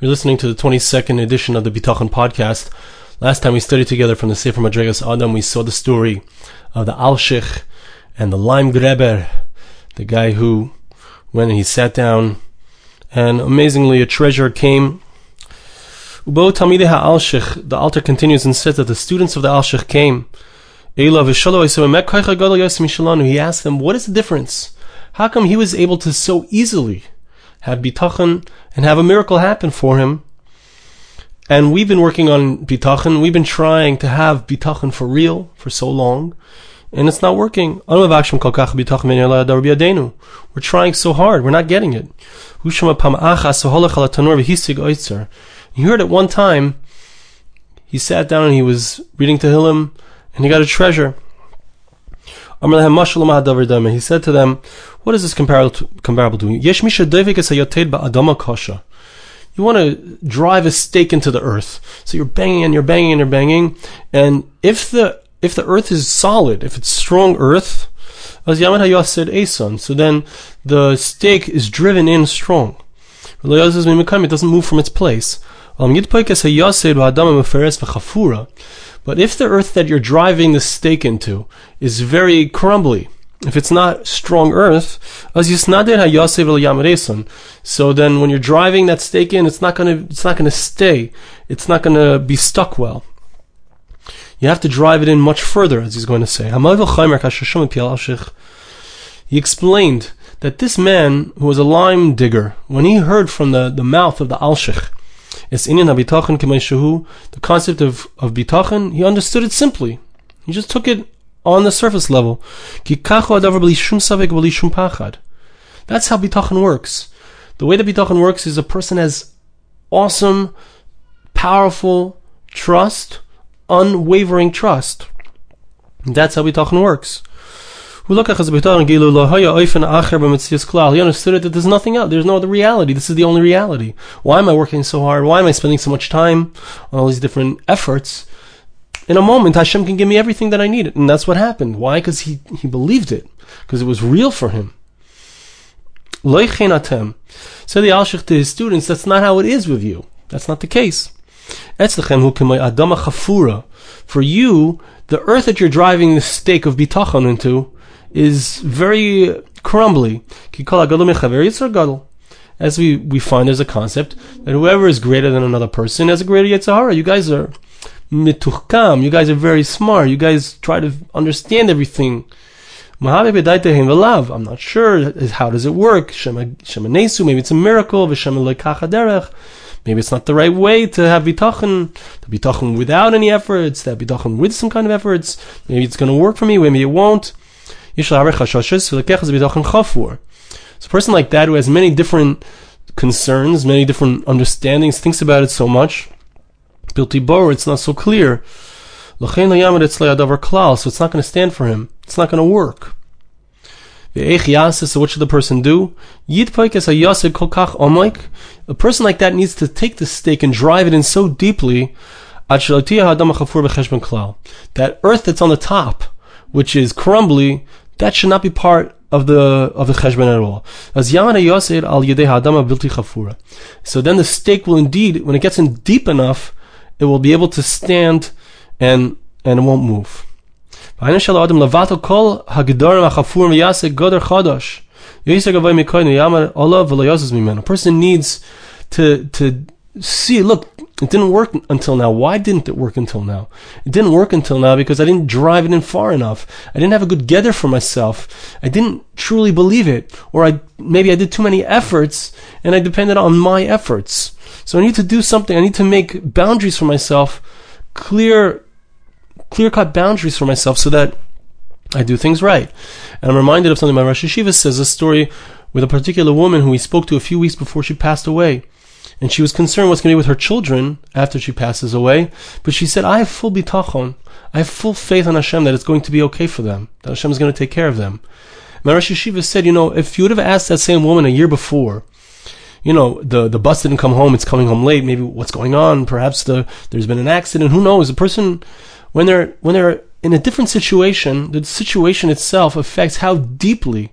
You're listening to the 22nd edition of the Bitachon podcast. Last time we studied together from the Sefer Madregas Adam, we saw the story of the Alshich and the Lime Greber, the guy who and he sat down, and amazingly a treasure came. Ubo Talmidei HaAlshich, the Alter continues and says that the students of the Alshich came. He asked them, what is the difference? How come he was able to so easily have bitachon and have a miracle happen for him. And we've been working on bitachon. We've been trying to have bitachon for real for so long, and it's not working. We're trying so hard. We're not getting it. You heard at one time, he sat down and he was reading Tehillim, and he got a treasure. He said to them, what is this comparable to? Comparable to? You want to drive a stake into the earth. So you're banging and you're banging and you're banging. And if the, if the earth is solid, if it's strong earth, so then the stake is driven in strong. It doesn't move from its place. Um, but if the earth that you're driving the stake into is very crumbly, if it's not strong earth, so then when you're driving that stake in, it's not gonna it's not gonna stay. It's not gonna be stuck well. You have to drive it in much further, as he's going to say. He explained that this man who was a lime digger, when he heard from the, the mouth of the inyan habitachon the concept of, of bitachon, he understood it simply. He just took it on the surface level. That's how bitachon works. The way that bitachon works is a person has awesome, powerful trust, unwavering trust. That's how bitachon works. He understood it that there's nothing else. There's no other reality. This is the only reality. Why am I working so hard? Why am I spending so much time on all these different efforts? In a moment, Hashem can give me everything that I need. And that's what happened. Why? Because he, he believed it. Because it was real for him. Said the Alshich to his students, that's not how it is with you. That's not the case. For you, the earth that you're driving the stake of bitachon into is very crumbly. As we, we find there's a concept that whoever is greater than another person has a greater yetzer hara. You guys are mituchkam. You guys are very smart. You guys try to understand everything. I'm not sure how does it work. Maybe it's a miracle. Maybe it's not the right way to have bitachon, to bitachon without any efforts, to bitachon with some kind of efforts. Maybe it's going to work for me. Maybe it won't. So a person like that who has many different concerns, many different understandings, thinks about it so much, Bilti Bor, it's not so clear. So it's not going to stand for him. It's not going to work. So what should the person do? A person like that needs to take the stake and drive it in so deeply that earth that's on the top, which is crumbly, that should not be part of the of the cheshbon at all. As al So then the stake will indeed, when it gets in deep enough, it will be able to stand and and it won't move. A person needs to to see, look, it didn't work until now. Why didn't it work until now? It didn't work until now because I didn't drive it in far enough. I didn't have a good geder for myself. I didn't truly believe it. Or I, maybe I did too many efforts and I depended on my efforts. So I need to do something. I need to make boundaries for myself, clear, clear cut boundaries for myself so that I do things right. And I'm reminded of something my Rosh Yeshiva says, a story with a particular woman who he spoke to a few weeks before she passed away. And she was concerned what's going to be with her children after she passes away. But she said, I have full bitachon. I have full faith in Hashem that it's going to be okay for them. That Hashem is going to take care of them. My Rosh said, you know, if you would have asked that same woman a year before, you know, the, the bus didn't come home, it's coming home late, maybe what's going on, perhaps the, there's been an accident, who knows? The person, when they're, when they're in a different situation, the situation itself affects how deeply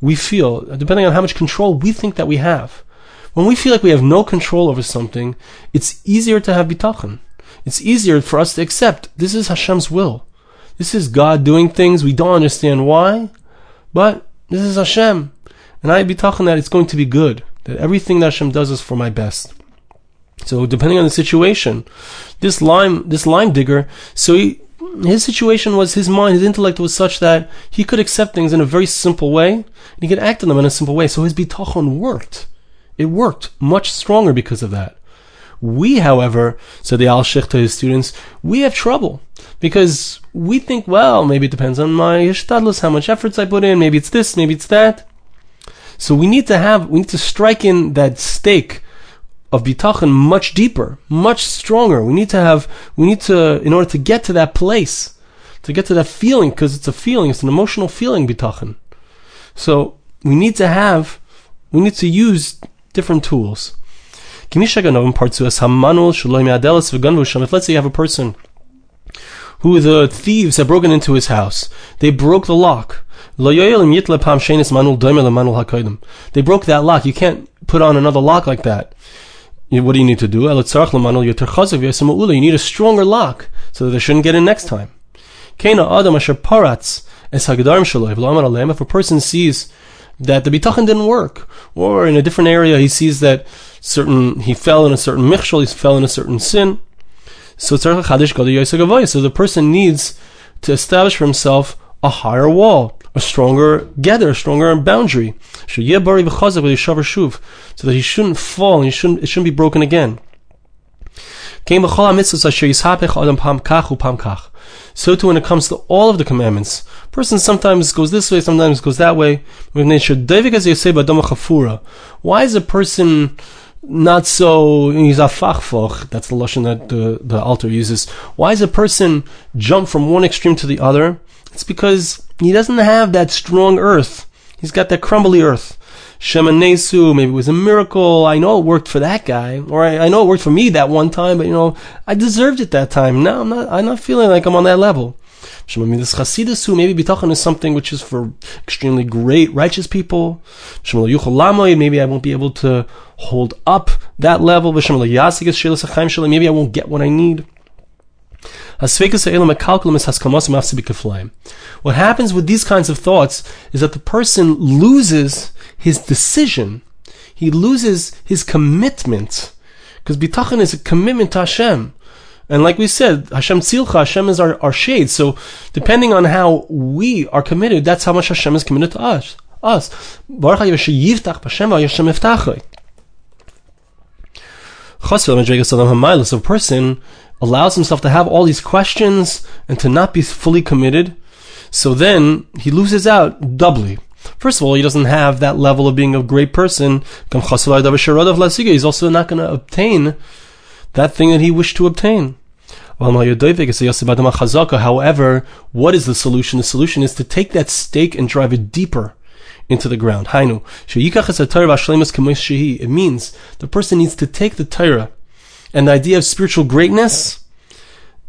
we feel, depending on how much control we think that we have. When we feel like we have no control over something, it's easier to have bitachon. It's easier for us to accept this is Hashem's will. This is God doing things we don't understand why, but this is Hashem, and I bitachon that it's going to be good. That everything that Hashem does is for my best. So depending on the situation, this lime, this lime digger, so he, his situation was his mind, his intellect was such that he could accept things in a very simple way, and he could act on them in a simple way. So his bitachon worked. It worked much stronger because of that. We, however, said the Alshich to his students, we have trouble because we think, well, maybe it depends on my ishtadlus, how much efforts I put in, maybe it's this, maybe it's that. So we need to have, we need to strike in that stake of bitachon much deeper, much stronger. We need to have, we need to, in order to get to that place, to get to that feeling, because it's a feeling, it's an emotional feeling, bitachon. So we need to have, we need to use different tools. Let's say you have a person who the thieves have broken into his house. They broke the lock. They broke that lock. You can't put on another lock like that. What do you need to do? You need a stronger lock so that they shouldn't get in next time. If a person sees that the bitachon didn't work, or in a different area he sees that certain he fell in a certain michshol, he fell in a certain sin, so so the person needs to establish for himself a higher wall, a stronger geder, a stronger boundary. So that he shouldn't fall and he shouldn't, it shouldn't be broken again. So too when it comes to all of the commandments. A person sometimes goes this way, sometimes goes that way. Why is a person not so he's a fachfoch, that's the lashon that the, the Alter uses. Why is a person jump from one extreme to the other? It's because he doesn't have that strong earth. He's got that crumbly earth. Shema Nesu, maybe it was a miracle. I know it worked for that guy, or I, I, know it worked for me that one time, but you know, I deserved it that time. Now I'm not, I'm not feeling like I'm on that level. Shema this Chasidus, maybe bitachon is something which is for extremely great, righteous people. Maybe I won't be able to hold up that level. Maybe I won't get what I need. What happens with these kinds of thoughts is that the person loses his decision. He loses his commitment. Because bitachon is a commitment to Hashem. And like we said, Hashem tzilcha, Hashem is our, our shade. So depending on how we are committed, that's how much Hashem is committed to us. Us. So a person allows himself to have all these questions and to not be fully committed, so then he loses out doubly. First of all, he doesn't have that level of being a great person. He's also not going to obtain that thing that he wished to obtain. However, what is the solution? The solution is to take that stake and drive it deeper into the ground. It means the person needs to take the Torah and the idea of spiritual greatness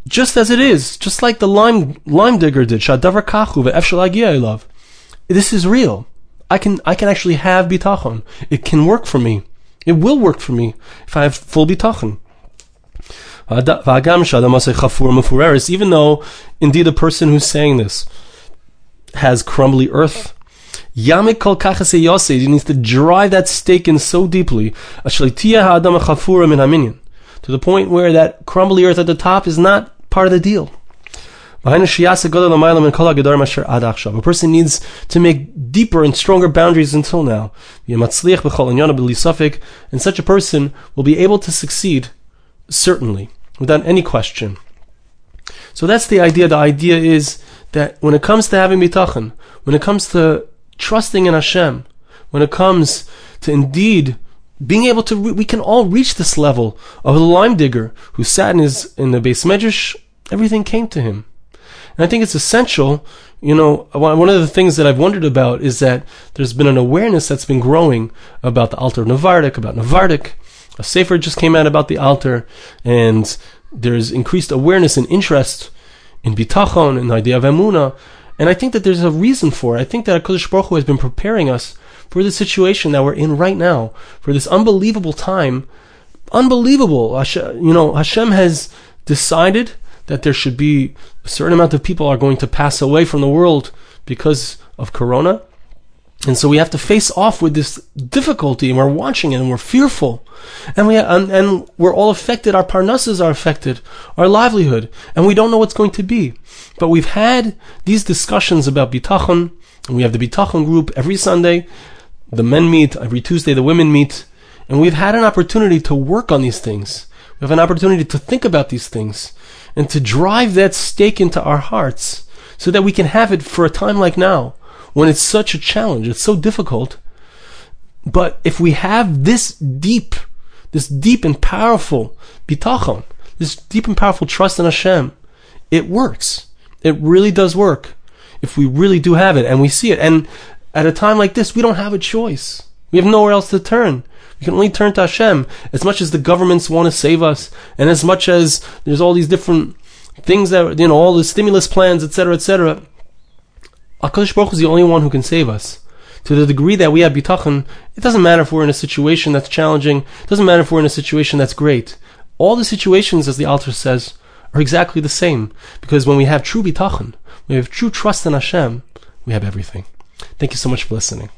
just as it is, just like the lime lime digger did. This is real. I can I can actually have bitachon. It can work for me. It will work for me if I have full bitachon. Even though indeed the person who's saying this has crumbly earth, he needs to drive that stake in so deeply to the point where that crumbly earth at the top is not part of the deal. A person needs to make deeper and stronger boundaries until now. And such a person will be able to succeed, certainly, without any question. So that's the idea. The idea is that when it comes to having bitachon, when it comes to trusting in Hashem, when it comes to indeed being able to, re- we can all reach this level of the lime digger who sat in his, in the beis medrash, everything came to him. And I think it's essential, you know, one of the things that I've wondered about is that there's been an awareness that's been growing about the Alter of Navardik, about Navardik. A Sefer just came out about the Alter, and there's increased awareness and interest in bitachon and the idea of emuna. And I think that there's a reason for it. I think that HaKadosh Baruch Hu has been preparing us for the situation that we're in right now, for this unbelievable time. Unbelievable. You know, Hashem has decided that there should be a certain amount of people are going to pass away from the world because of Corona. And so we have to face off with this difficulty, and we're watching it, and we're fearful, and we and, and we're all affected. Our parnasses are affected, our livelihood, and we don't know what's going to be. But we've had these discussions about bitachon, and we have the bitachon group every Sunday. The men meet every Tuesday. The women meet, and we've had an opportunity to work on these things. We have an opportunity to think about these things and to drive that stake into our hearts, so that we can have it for a time like now when it's such a challenge. It's so difficult. But if we have this deep, this deep and powerful bitachon, this deep and powerful trust in Hashem, it works. It really does work. If we really do have it and we see it. And at a time like this, we don't have a choice. We have nowhere else to turn. We can only turn to Hashem. As much as the governments want to save us, and as much as there's all these different things that, you know, all the stimulus plans, etc., etc., HaKadosh Baruch is the only one who can save us. To the degree that we have bitachon, it doesn't matter if we're in a situation that's challenging, it doesn't matter if we're in a situation that's great. All the situations, as the Alter says, are exactly the same. Because when we have true bitachon, we have true trust in Hashem, we have everything. Thank you so much for listening.